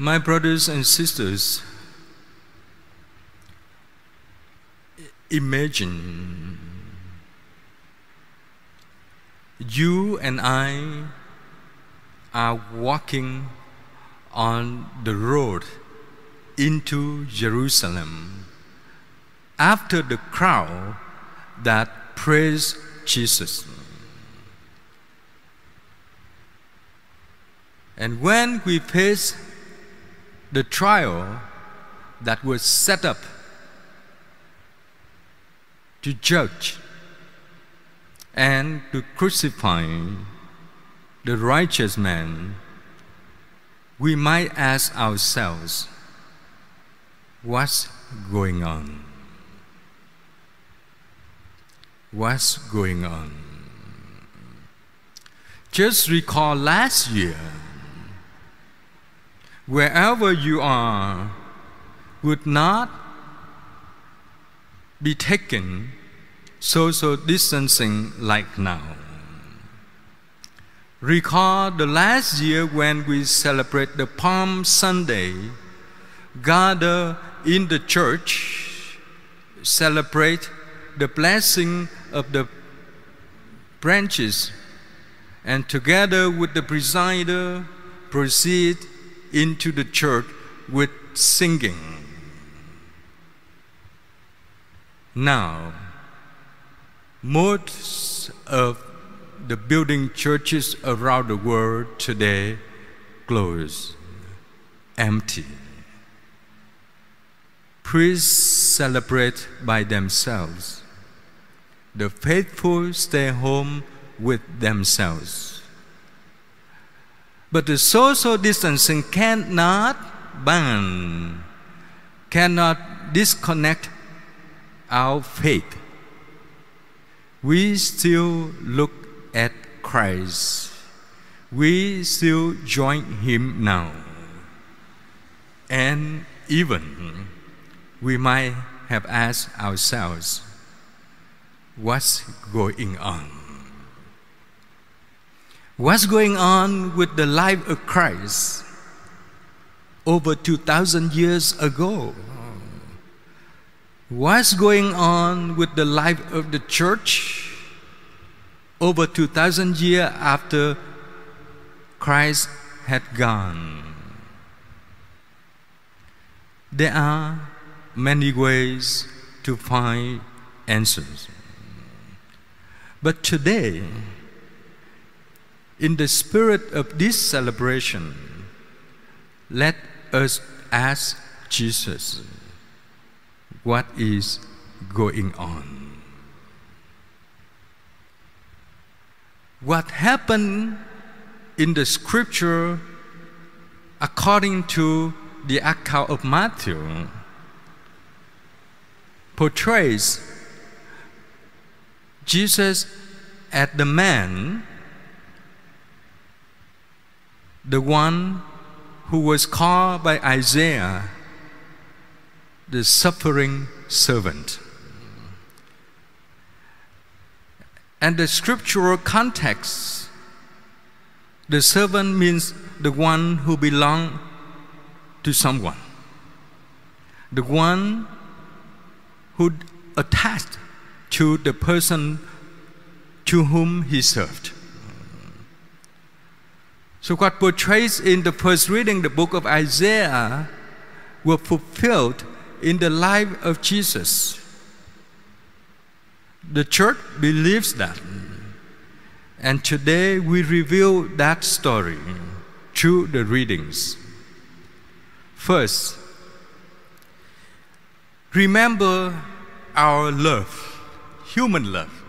My brothers and sisters, imagine you and I are walking on the road into Jerusalem after the crowd that praised Jesus. And when we face the trial that was set up to judge and to crucify the righteous man, we might ask ourselves, what's going on? What's going on? Just recall last year, wherever you are, would not be taken social distancing like now. Recall the last year when we celebrate the Palm Sunday, gather in the church, celebrate the blessing of the branches, and together with the presider proceed into the church with singing. Now, most of the building churches around the world today closed, empty. Priests celebrate by themselves. The faithful stay home with themselves. But the social distancing cannot ban, cannot disconnect our faith. We still look at Christ. We still join Him now. And even we might have asked ourselves, what's going on? What's going on with the life of Christ over 2,000 years ago? What's going on with the life of the church over 2,000 years after Christ had gone? There are many ways to find answers. But today, in the spirit of this celebration, let us ask Jesus what is going on. What happened in the scripture according to the account of Matthew portrays Jesus as the man, the one who was called by Isaiah the suffering servant. And the scriptural context, the servant means the one who belongs to someone, the one who attached to the person to whom he served. So, what portrays in the first reading, the book of Isaiah, were fulfilled in the life of Jesus. The church believes that. And today we reveal that story through the readings. First, remember our love, human love.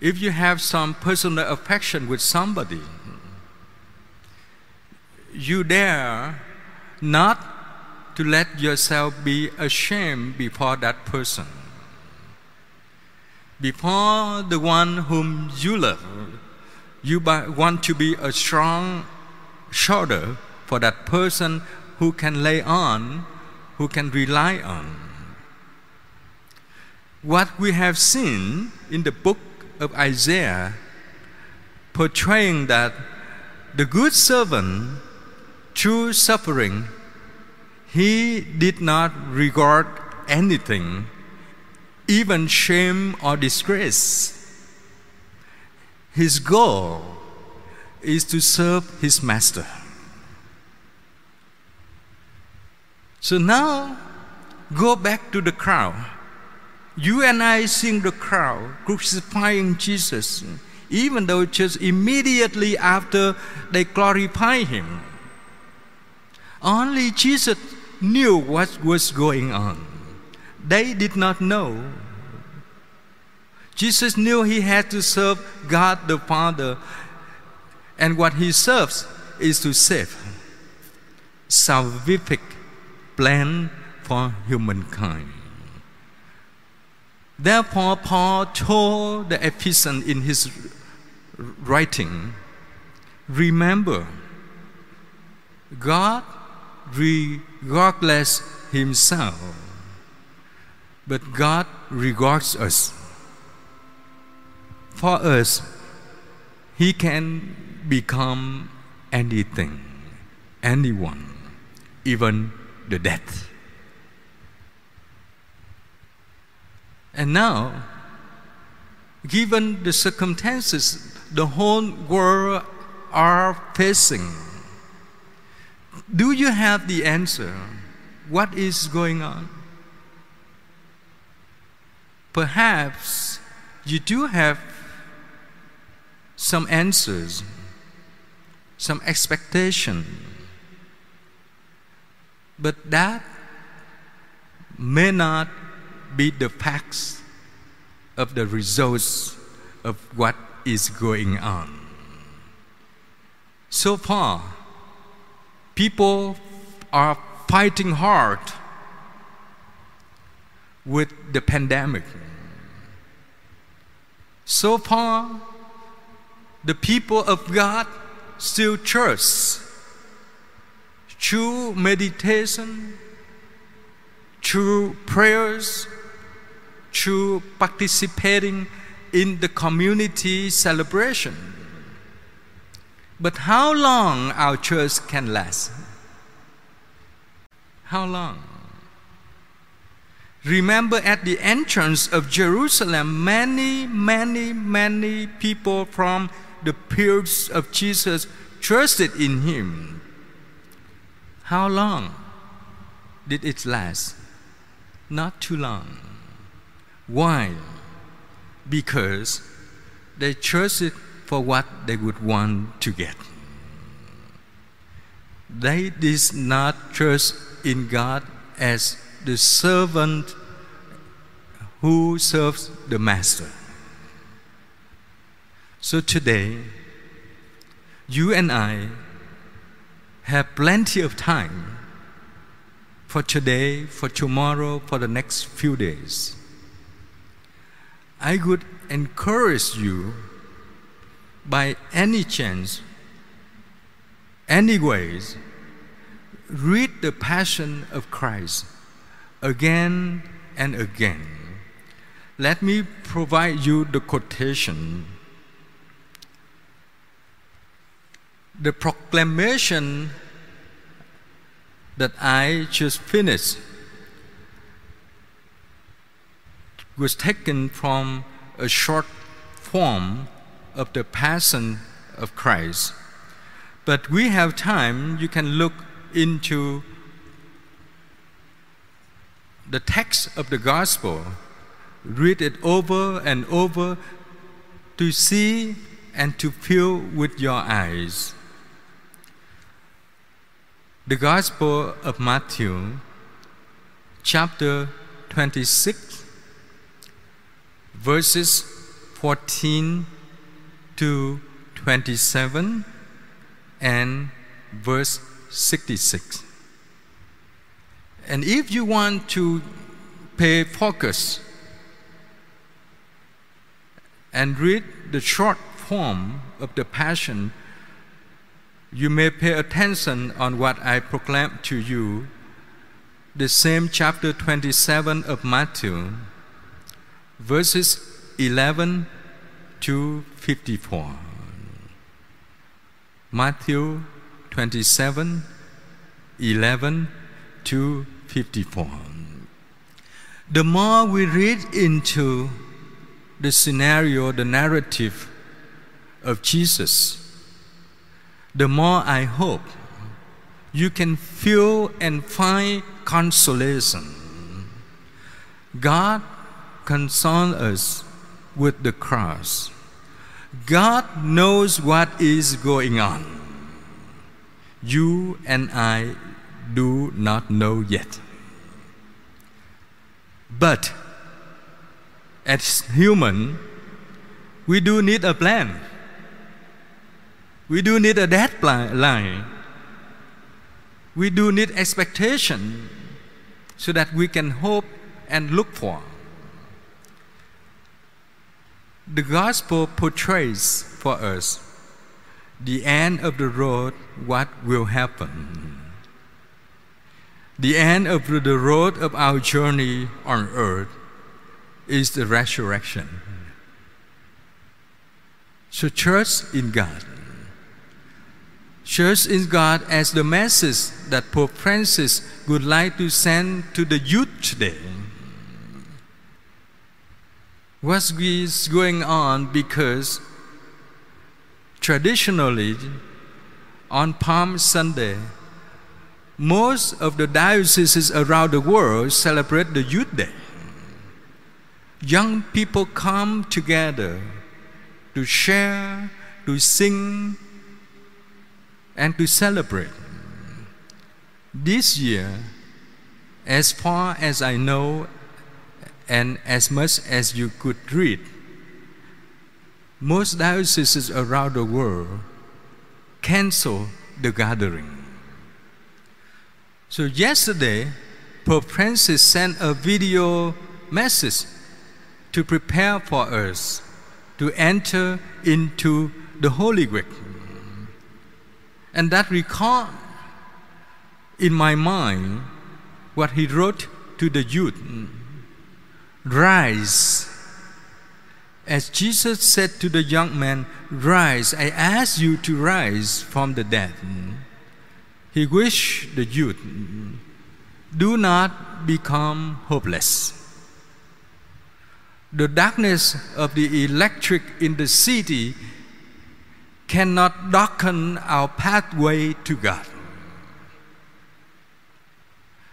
If you have some personal affection with somebody, you dare not to let yourself be ashamed before that person. Before the one whom you love, you want to be a strong shoulder for that person who can lay on, who can rely on. What we have seen in the book of Isaiah portraying that the good servant through suffering, he did not regard anything, even shame or disgrace. His goal is to serve his master. So now, go back to the crowd. You and I seeing the crowd crucifying Jesus, even though just immediately after they glorify him. Only Jesus knew what was going on. They did not know. Jesus knew he had to serve God the Father, and what he serves is to save salvific plan for humankind. Therefore, Paul told the Ephesians in his writing remember, God regardless himself, but God regards us. For us, He can become anything, anyone, even the death. And now, given the circumstances the whole world are facing, do you have the answer? What is going on? Perhaps you do have some answers, some expectation but that may not be the facts of the results of what is going on. So far, people are fighting hard with the pandemic. So far, the people of God still trust through meditation, through prayers, through participating in the community celebration. But how long our church can last? How long? Remember at the entrance of Jerusalem, many, many, many people from the peers of Jesus trusted in him. How long did it last? Not too long. Why? Because they chose it for what they would want to get. They did not trust in God as the servant who serves the master. So today, you and I have plenty of time for today, for tomorrow, for the next few days. I would encourage you by any chance, anyways, read the Passion of Christ again and again. Let me provide you the quotation the proclamation that I just finished was taken from a short form of the Passion of Christ. But we have time, you can look into the text of the gospel, read it over and over to see and to feel with your eyes. The Gospel of Matthew, chapter 26, verses 14 to 27, and verse 66. And if you want to pay focus and read the short form of the Passion you may pay attention on what I proclaim to you, the same chapter 27 of Matthew, verses 11 to 54. Matthew 27, 11 to 54. The more we read into the scenario, the narrative of Jesus, the more I hope you can feel and find consolation. God consoles us with the cross. God knows what is going on. You and I do not know yet. But as human, we do need a plan. We do need a deadline. We do need expectation so that we can hope and look for. The gospel portrays for us the end of the road, what will happen. The end of the road of our journey on earth is the resurrection. So, trust in God. Trust in God as the message that Pope Francis would like to send to the youth today. What is going on because traditionally on Palm Sunday, most of the dioceses around the world celebrate the Youth Day. Young people come together to share, to sing, and to celebrate. This year, as far as I know, and as much as you could read, most dioceses around the world cancel the gathering. So yesterday, Pope Francis sent a video message to prepare for us to enter into the Holy Week. And that recall in my mind what he wrote to the youth Rise. As Jesus said to the young man, Rise, I ask you to rise from the dead. He wished the youth, do not become hopeless. The darkness of the electric in the city cannot darken our pathway to God.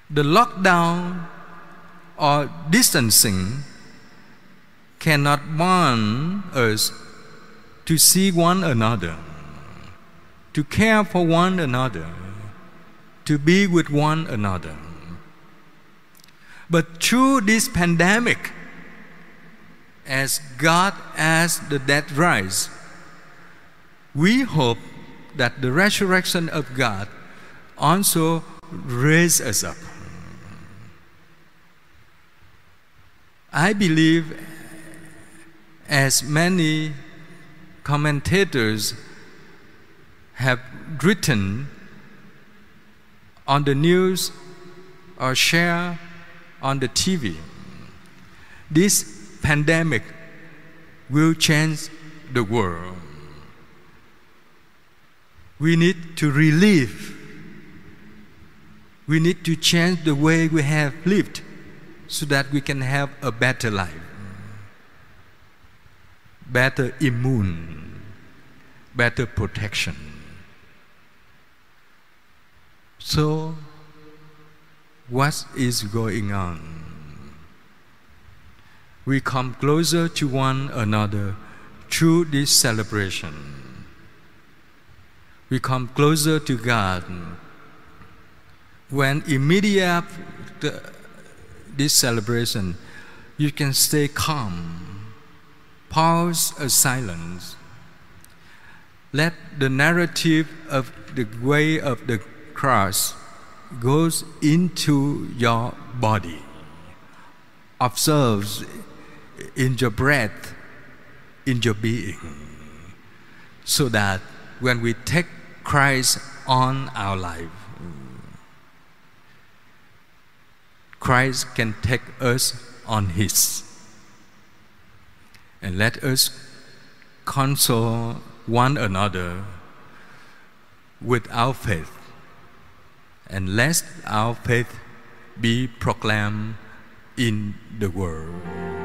The lockdown or distancing cannot bond us to see one another, to care for one another to be with one another. But through this pandemic, as God asked the dead rise, we hope that the resurrection of God also raise us up. I believe, as many commentators have written on the news or share on the TV. This pandemic will change the world. We need to relive. We need to change the way we have lived so that we can have a better life, better immune, better protection. So, what is going on? We come closer to one another through this celebration. We come closer to God when immediately this celebration, you can stay calm, pause a silence. Let the narrative of the way of the cross goes into your body, observes in your breath, in your being, so that when we take Christ on our life, Christ can take us on His. And let us console one another with our faith and let our faith be proclaimed in the world.